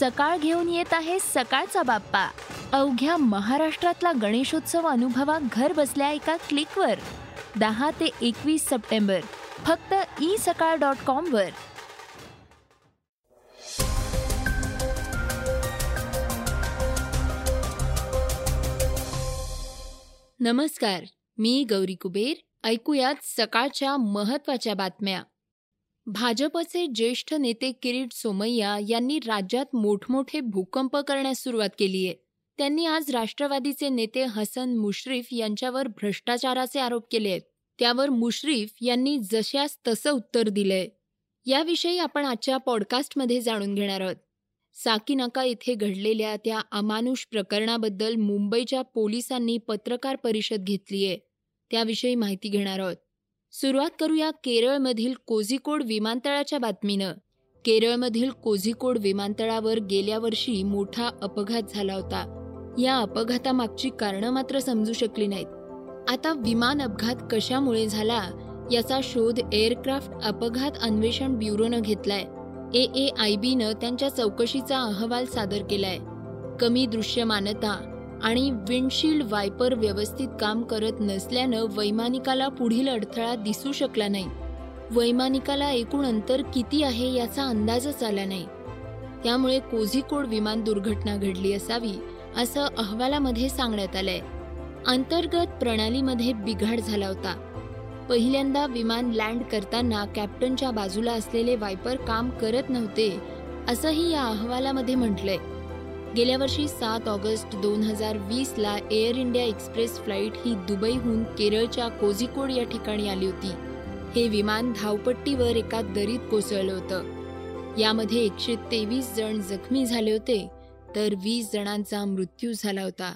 सकाळ घेऊन येत आहे सकाळचा बाप्पा. अवघ्या महाराष्ट्रातला गणेशोत्सव अनुभवा घर बसल्या एका क्लिकवर. दहा ते एकवीस सप्टेंबर. फक्त ई सकाळ डॉट कॉमवर नमस्कार. मी गौरी कुबेर. ऐकूयात सकाळच्या महत्त्वाच्या बातम्या. भाजपचे ज्येष्ठ नेते किरीट सोमय्या यांनी राज्यात मोठमोठे भूकंप करण्यास सुरुवात केली आहे. त्यांनी आज राष्ट्रवादीचे नेते हसन मुश्रीफ यांच्यावर भ्रष्टाचाराचे आरोप केले आहेत. त्यावर मुश्रीफ यांनी जशास तसं उत्तर दिलंय. याविषयी आपण आजच्या पॉडकास्टमध्ये जाणून घेणार आहोत. साकीनाका येथे घडलेल्या त्या अमानुष प्रकरणाबद्दल मुंबईच्या पोलिसांनी पत्रकार परिषद घेतली आहे त्याविषयी माहिती घेणार आहोत. सुरुवात करूया केरळमधील कोझिकोड विमानतळाच्या बातमीनं. केरळमधील कोझिकोड विमानतळावर गेल्या वर्षी मोठा अपघात झाला होता. या अपघातामागची कारणं मात्र समजू शकली नाहीत. आता विमान अपघात कशामुळे झाला याचा शोध एअरक्राफ्ट अपघात अन्वेषण ब्युरोनं घेतलाय. ए ए आय बीनं त्यांच्या चौकशीचा अहवाल सादर केलाय. कमी दृश्यमानता आणि विंडशील्ड वायपर व्यवस्थित काम करत नसल्यानं वैमानिकाला पुढील अडथळा दिसू शकला नाही. वैमानिकाला एकूण अंतर किती आहे याचा अंदाजच आला नाही. त्यामुळे कोझिकोड विमान दुर्घटना घडली असावी असं अहवालामध्ये सांगण्यात आलंय. अंतर्गत प्रणालीमध्ये बिघाड झाला होता. पहिल्यांदा विमान लँड करताना कॅप्टनच्या बाजूला असलेले वायपर काम करत नव्हते असंही या अहवालामध्ये म्हटलंय. गेल्या वर्षी सात ऑगस्ट दोन हजार वीसला एअर इंडिया एक्सप्रेस फ्लाईट ही दुबईहून केरळच्या कोझिकोड या ठिकाणी आली होती. हे विमान धावपट्टीवर एका दरीत कोसळलं होतं. यामध्ये एकशे तेवीस जण जखमी झाले होते तर वीस जणांचा मृत्यू झाला होता.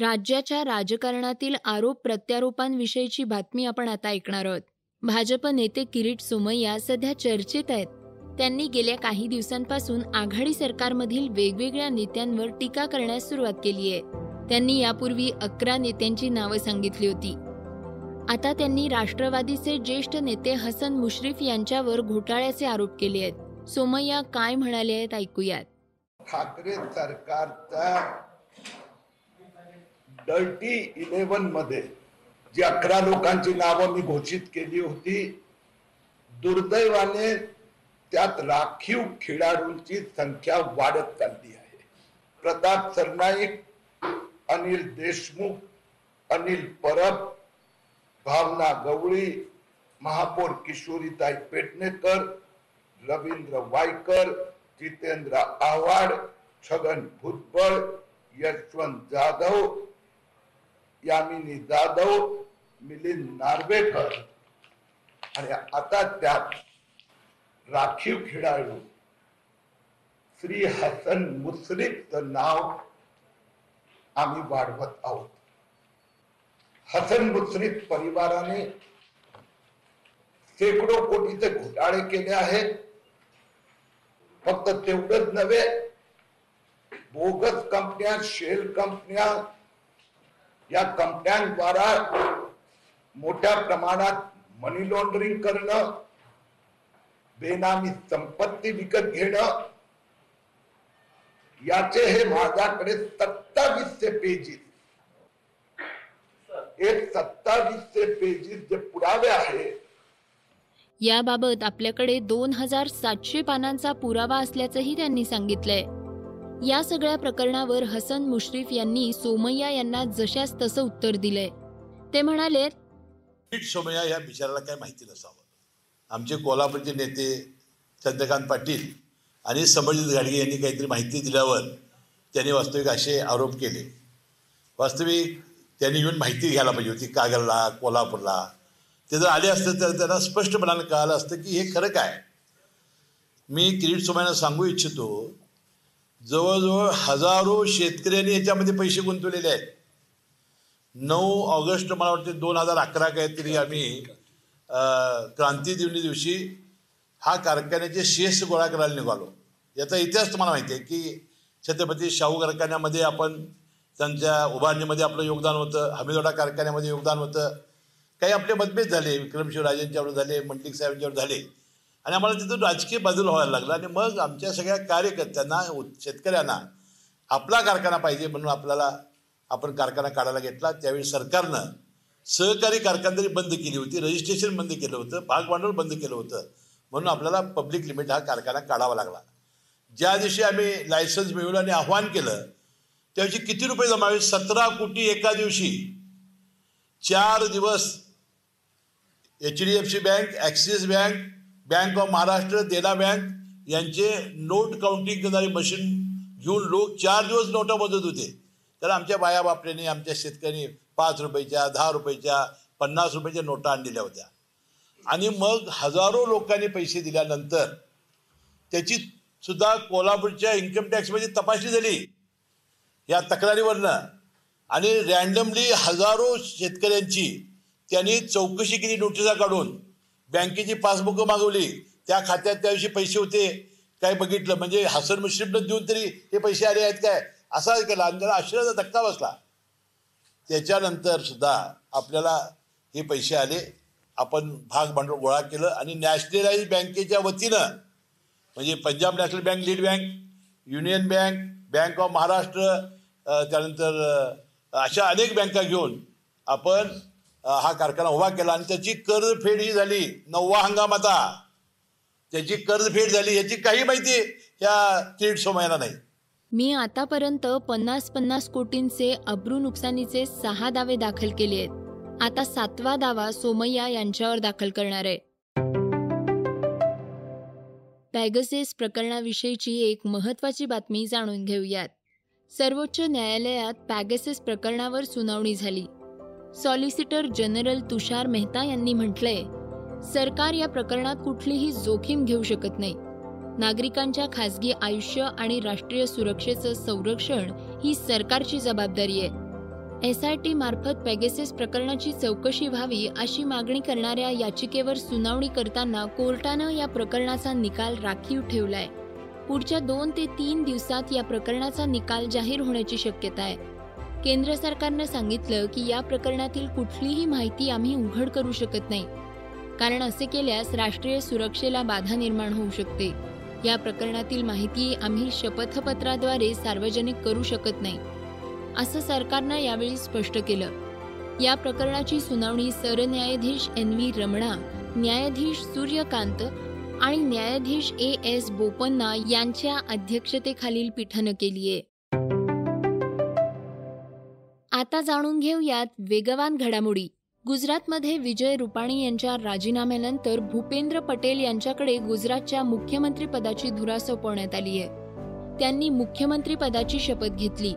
राज्याच्या राजकारणातील आरोप प्रत्यारोपांविषयीची बातमी आपण आता ऐकणार आहोत. भाजप नेते किरीट सोमय्या सध्या चर्चेत आहेत. त्यांनी गेल्या काही दिवसांपासून आघाडी सरकारमधील वेगवेगळ्या नेत्यांवर टीका करण्यास सुरुवात केली आहे. त्यांनी यापूर्वी अकरा नेत्यांची नावं सांगितली होती. आता त्यांनी राष्ट्रवादीचे ज्येष्ठ नेते हसन मुश्रीफ यांच्यावर घोटाळ्याचे आरोप केले आहेत. सोमय्या काय म्हणाले आहेत ऐकूयात. ठाकरे सरकारचा डर्टी इलेव्हनमध्ये जी अकरा लोकांची नावं मी घोषित केली होती दुर्दैवाने त्यात राखीव खेळाडूंची संख्या वाढत चालली आहे. प्रताप सरनाईक अनिल देशमुख अनिल परब भावना गवळी महापौर किशोरीताई पेटणेकर रवींद्र वायकर जितेंद्र आव्हाड छगन भुजबळ यशवंत जाधव यामिनी जाधव मिलिंद नार्वेकर. आणि आता त्यात राखीव खेळाडू. श्री हसन मुश्रीफचं नाव आम्ही वाढवत आहोत. हसन मुश्रीफ परिवाराने शेकडो कोटीचे घोटाळे केले आहेत. फक्त तेवढंच नव्हे बोगस कंपन्या शेल कंपन्या या कंपन्यांद्वारा मोठ्या प्रमाणात मनी लॉन्ड्रिंग करणं बेनामी संपत्ती विकत घेणं. याचे हे माझ्याकडे सत्तावीसशे पेजीस एक सत्तावीसशे पेजीस जे पुरावे आहेत याबाबत आपल्याकडे दोन हजार सातशे पानांचा पुरावा असल्याचंही त्यांनी सांगितलंय. या सगळ्या प्रकरणावर हसन मुश्रीफ यांनी सोमय्या यांना जशास तसं उत्तर दिलंय. ते म्हणाले सोमय्या या बिचाराला काय माहिती नसावं. आमचे कोल्हापूरचे नेते चंद्रकांत पाटील आणि समरजित गाडगे यांनी काहीतरी माहिती दिल्यावर त्यांनी वास्तविक असे आरोप केले. वास्तविक त्यांनी येऊन माहिती घ्यायला पाहिजे होती कागलला कोल्हापूरला. ते जर आले असते तर त्यांना स्पष्टपणाने कळालं असतं की हे खरं काय. मी किरीट सोमय्यांना सांगू इच्छितो जवळजवळ हजारो शेतकऱ्यांनी याच्यामध्ये पैसे गुंतवलेले आहेत. नऊ ऑगस्ट मला वाटते दोन हजार अकरा काहीतरी आम्ही क्रांती दिवणी दिवशी हा कारखान्याचे शेष गोळा करायला निघालो. याचा इतिहास तुम्हाला माहिती आहे की छत्रपती शाहू कारखान्यामध्ये आपण त्यांच्या उभारणीमध्ये आपलं योगदान होतं हमीदोडा कारखान्यामध्ये योगदान होतं. काही आपले मतभेद झाले विक्रमशिव राजेंच्यावर झाले मंडलिक साहेबांच्यावर झाले. आणि आम्हाला तिथून राजकीय बदल व्हायला लागला आणि मग आमच्या सगळ्या कार्यकर्त्यांना शेतकऱ्यांना आपला कारखाना पाहिजे म्हणून आपल्याला आपण कारखाना काढायला घेतला. त्यावेळी सरकारनं सहकारी कारखानदारी बंद केली होती रजिस्ट्रेशन बंद केलं होतं भाग भांडवल बंद केलं होतं. म्हणून आपल्याला पब्लिक लिमिट हा कारखाना काढावा लागला. ज्या दिवशी आम्ही लायसन्स मिळवलं आणि आव्हान केलं त्या दिवशी किती रुपये जमावे सतरा कोटी एका दिवशी. चार दिवस H D F C bank Axis bank bank of Maharashtra Dena bank यांचे नोट काउंटिंग करणारी मशीन घेऊन लोक चार दिवस नोटा बदलत होते. तर आमच्या बाया आमच्या शेतकऱ्यांनी पाच रुपयाच्या दहा रुपयाच्या पन्नास रुपयाच्या नोटा आणलेल्या होत्या. आणि मग हजारो लोकांनी पैसे दिल्यानंतर त्याची सुद्धा कोल्हापूरच्या इन्कम टॅक्समध्ये तपासणी झाली. या तक्रारीवरनं. आणि रँडमली हजारो शेतकऱ्यांची त्यांनी चौकशी केली नोटिसा काढून. बँकेची पासबुकं मागवली. त्या खात्यात त्या दिवशी पैसे होते. काय बघितलं? म्हणजे हसन मुश्रीफनं देऊन तरी हे पैसे आले आहेत काय? असा केला आणि त्याला आश्चर्याचा धक्का बसला. त्याच्यानंतर सुद्धा आपल्याला हे पैसे आले. आपण भाग भांडवल गोळा केलं आणि नॅशनलाइज बँकेच्या वतीनं म्हणजे Punjab National Bank lead bank Union bank bank of Maharashtra त्यानंतर अशा अनेक बँका घेऊन आपण हा कारखाना उभा केला आणि त्याची कर्जफेड ही झाली. नववा हंगाम आता. त्याची कर्जफेड झाली. याची काही माहिती या तीड सोमयाला नाही. मी आतापर्यंत पन्नास पन्नास कोटींचे अब्रू नुकसानीचे सहा दावे दाखल केले आहेत. आता सातवा दावा सोमय्या यांच्यावर दाखल करणार आहे. पॅगसेस प्रकरणाविषयीची एक महत्वाची बातमी जाणून घेऊयात. सर्वोच्च न्यायालयात पॅगसेस प्रकरणावर सुनावणी झाली. सॉलिसिटर जनरल तुषार मेहता यांनी म्हटलंय सरकार या प्रकरणात कुठलीही जोखीम घेऊ शकत नाही. नागरिकांच्या खासगी आयुष्य आणि राष्ट्रीय सुरक्षेचं संरक्षण ही सरकारची जबाबदारी आहे. एस आय टी मार्फत पॅगेसेस प्रकरणाची चौकशी व्हावी अशी मागणी करणाऱ्या याचिकेवर सुनावणी करताना कोर्टानं या प्रकरणाचा निकाल राखीव ठेवलाय. पुढच्या दोन ते तीन दिवसात या प्रकरणाचा निकाल जाहीर होण्याची शक्यता आहे. केंद्र सरकारनं सांगितलं की या प्रकरणातील कुठलीही माहिती आम्ही उघड करू शकत नाही. कारण असे केल्यास राष्ट्रीय सुरक्षेला बाधा निर्माण होऊ शकते. या प्रकरणातील माहिती आम्ही शपथपत्राद्वारे सार्वजनिक करू शकत नाही असं सरकारनं यावेळी स्पष्ट केलं. या प्रकरणाची सुनावणी सरन्यायाधीश एन व्ही रमणा न्यायाधीश सूर्यकांत आणि न्यायाधीश ए एस बोपन्ना यांच्या अध्यक्षतेखालील पीठानं केलीये आता जाणून घेऊयात वेगवान घडामोडी. गुजरातमध्ये विजय रुपाणी यांच्या राजीनाम्यानंतर भूपेंद्र पटेल यांच्याकडे गुजरातच्या मुख्यमंत्री पदाची धुरा सोपवण्यात आली आहे. त्यांनी मुख्यमंत्री पदाची शपथ घेतली.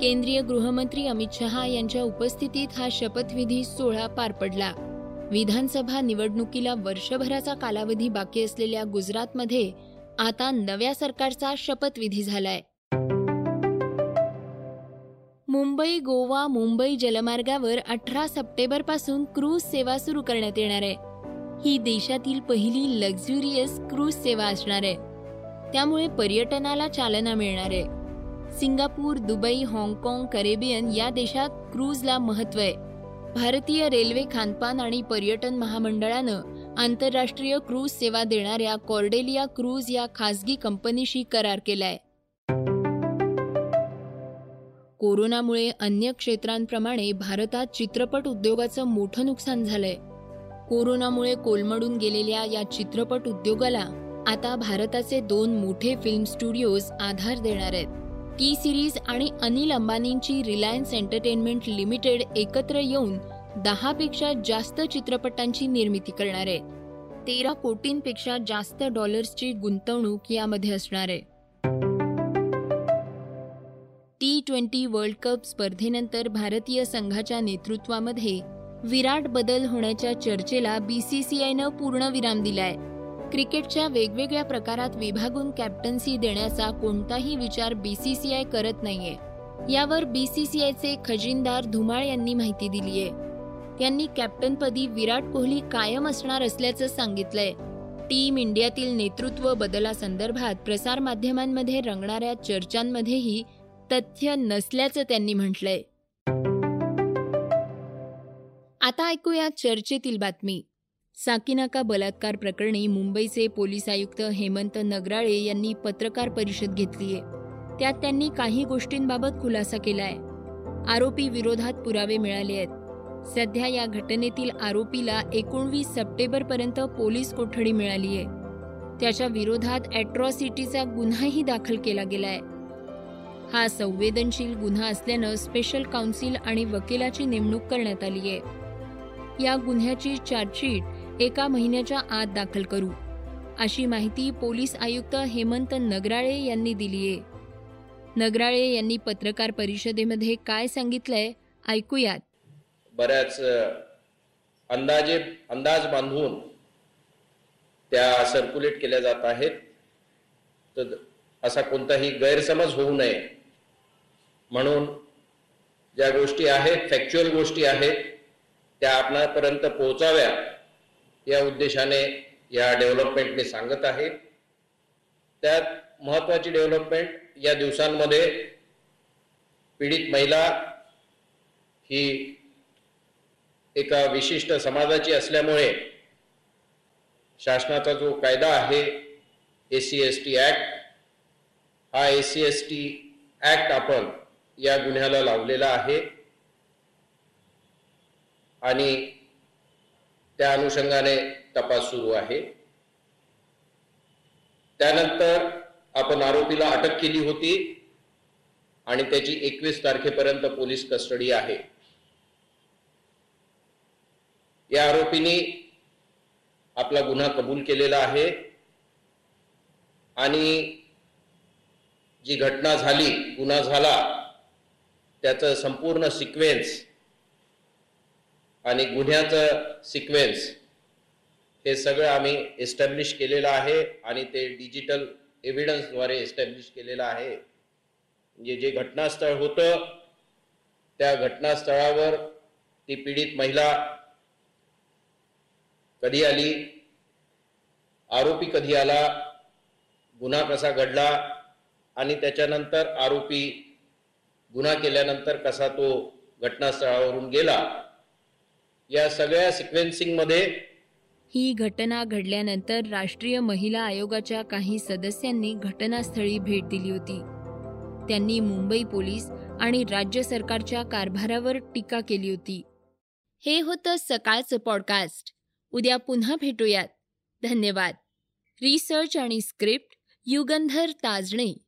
केंद्रीय गृहमंत्री अमित शहा यांच्या उपस्थितीत हा शपथविधी सोहळा पार पडला. विधानसभा निवडणुकीला वर्षभराचा कालावधी बाकी असलेल्या गुजरातमध्ये आता नव्या सरकारचा शपथविधी झालाय. मुंबई गोवा मुंबई जलमार्गावर अठरा सप्टेंबरपासून क्रूज सेवा सुरू करण्यात येणार आहे. ही देशातील पहिली लक्झुरियस क्रूज सेवा असणार आहे. त्यामुळे पर्यटनाला चालना मिळणार आहे. सिंगापूर दुबई हाँगकाँग करेबियन या देशात क्रूजला महत्त्व आहे. भारतीय रेल्वे खानपान आणि पर्यटन महामंडळानं आंतरराष्ट्रीय क्रूज सेवा देणाऱ्या कॉर्डेलिया क्रूज या खासगी कंपनीशी करार केलाय. कोरोनामुळे अन्य क्षेत्रांप्रमाणे भारतात चित्रपट उद्योगाचं मोठं नुकसान झालंय. कोरोनामुळे कोलमडून गेलेल्या या चित्रपट उद्योगाला आता भारताचे दोन मोठे फिल्म स्टुडिओज आधार देणार आहेत. टी सिरीज आणि अनिल अंबानींची रिलायन्स एंटरटेनमेंट लिमिटेड एकत्र येऊन दहा पेक्षा जास्त चित्रपटांची निर्मिती करणार आहे. तेरा कोटींपेक्षा जास्त डॉलर्सची गुंतवणूक यामध्ये असणार आहे. टी ट्वेंटी वर्ल्ड कप स्पर्धेनंतर भारतीय संघाच्या नेतृत्वामध्ये विराट बदल होण्याच्या चर्चेला बीसीसीआयनं पूर्णविराम दिलाय. क्रिकेटच्या वेगवेगळ्या प्रकारात विभागून कॅप्टन्सी देण्याचा कोणताही विचार बीसीसीआय करत नाहीये. यावर बीसीसीआयचे खजिनदार धुमाळ यांनी माहिती दिलीय. त्यांनी कॅप्टनपदी विराट कोहली कायम असणार असल्याचं सांगितलंय. टीम इंडियातील नेतृत्व बदलासंदर्भात प्रसारमाध्यमांमध्ये रंगणाऱ्या चर्चांमध्येही तथ्य नसल्याचं त्यांनी म्हटलंय. आता ऐकूया चर्चेतील बातमी. साकीनाका बलात्कार प्रकरणी मुंबईचे पोलीस आयुक्त हेमंत नगराळे यांनी पत्रकार परिषद घेतलीय. त्यात त्यांनी काही गोष्टींबाबत खुलासा केलाय. आरोपी विरोधात पुरावे मिळाले आहेत. सध्या या घटनेतील आरोपीला एकोणवीस सप्टेंबरपर्यंत पोलीस कोठडी मिळाली आहे त्याच्या विरोधात अॅट्रॉसिटीचा गुन्हाही दाखल केला गेलाय. हा संवेदनशील गुन्हा असल्यानं स्पेशल काउन्सिल आणि वकिलाची नेमणूक करण्यात आली आहे. या गुन्ह्याची चार्जशीट एका महिन्याच्या आत दाखल करू. अशी माहिती पोलीस आयुक्त हेमंत नगराळे यांनी दिली आहे. नगराळे यांनी पत्रकार परिषदेमध्ये काय सांगितलंय ऐकूयात. बऱ्याच अंदाजे अंदाज बांधून त्या सर्क्युलेट केल्या जात आहेत. तर असा कोणताही गैरसमज होऊ नये. म्हणून ज्या गोष्टी आहेत फॅक्च्युअल गोष्टी आहेत त्या आपणापर्यंत पोहोचाव्या या उद्देशाने या डेव्हलपमेंटने सांगत आहे त्यात महत्वाची डेव्हलपमेंट या दिवसांमध्ये पीडित महिला ही एका विशिष्ट समाजाची असल्यामुळे शासनाचा जो कायदा आहे S C S T act हा S C S T act आपण या गुन्ह्याला लावलेला आहे. आणि त्या अनुषंगाने तपास सुरू आहे. त्यानंतर आपण आरोपीला अटक केली होती आणि त्याची एकवीस तारखेपर्यंत पोलीस कस्टडी आहे. या आरोपींनी आपला गुन्हा कबूल केलेला आहे. आणि जी घटना झाली गुन्हा झाला त्याचं संपूर्ण सिक्वेन्स आणि गुन्ह्याचं सिक्वेन्स हे सगळं आम्ही एस्टॅब्लिश केलेलं आहे आणि ते डिजिटल एव्हिडन्सद्वारे एस्टॅब्लिश केलेलं आहे. म्हणजे जे घटनास्थळ होतं त्या घटनास्थळावर ती पीडित महिला कधी आली? आरोपी कधी आला? गुन्हा कसा घडला? आणि त्याच्यानंतर आरोपी गुन्हा केल्यानंतर कसा तो घटनास्थळावरून गेला या सगळ्या सिक्वेन्सिंगमध्ये ही घटना घडल्यानंतर राष्ट्रीय महिला आयोगाच्या काही सदस्यांनी घटनास्थळी भेट दिली होती. त्यांनी मुंबई पोलीस आणि राज्य सरकारच्या कारभारावर टीका केली होती. हे होतं सकाळचं पॉडकास्ट उद्या पुन्हा भेटूयात. धन्यवाद. रिसर्च आणि स्क्रिप्ट युगंधर ताजणे.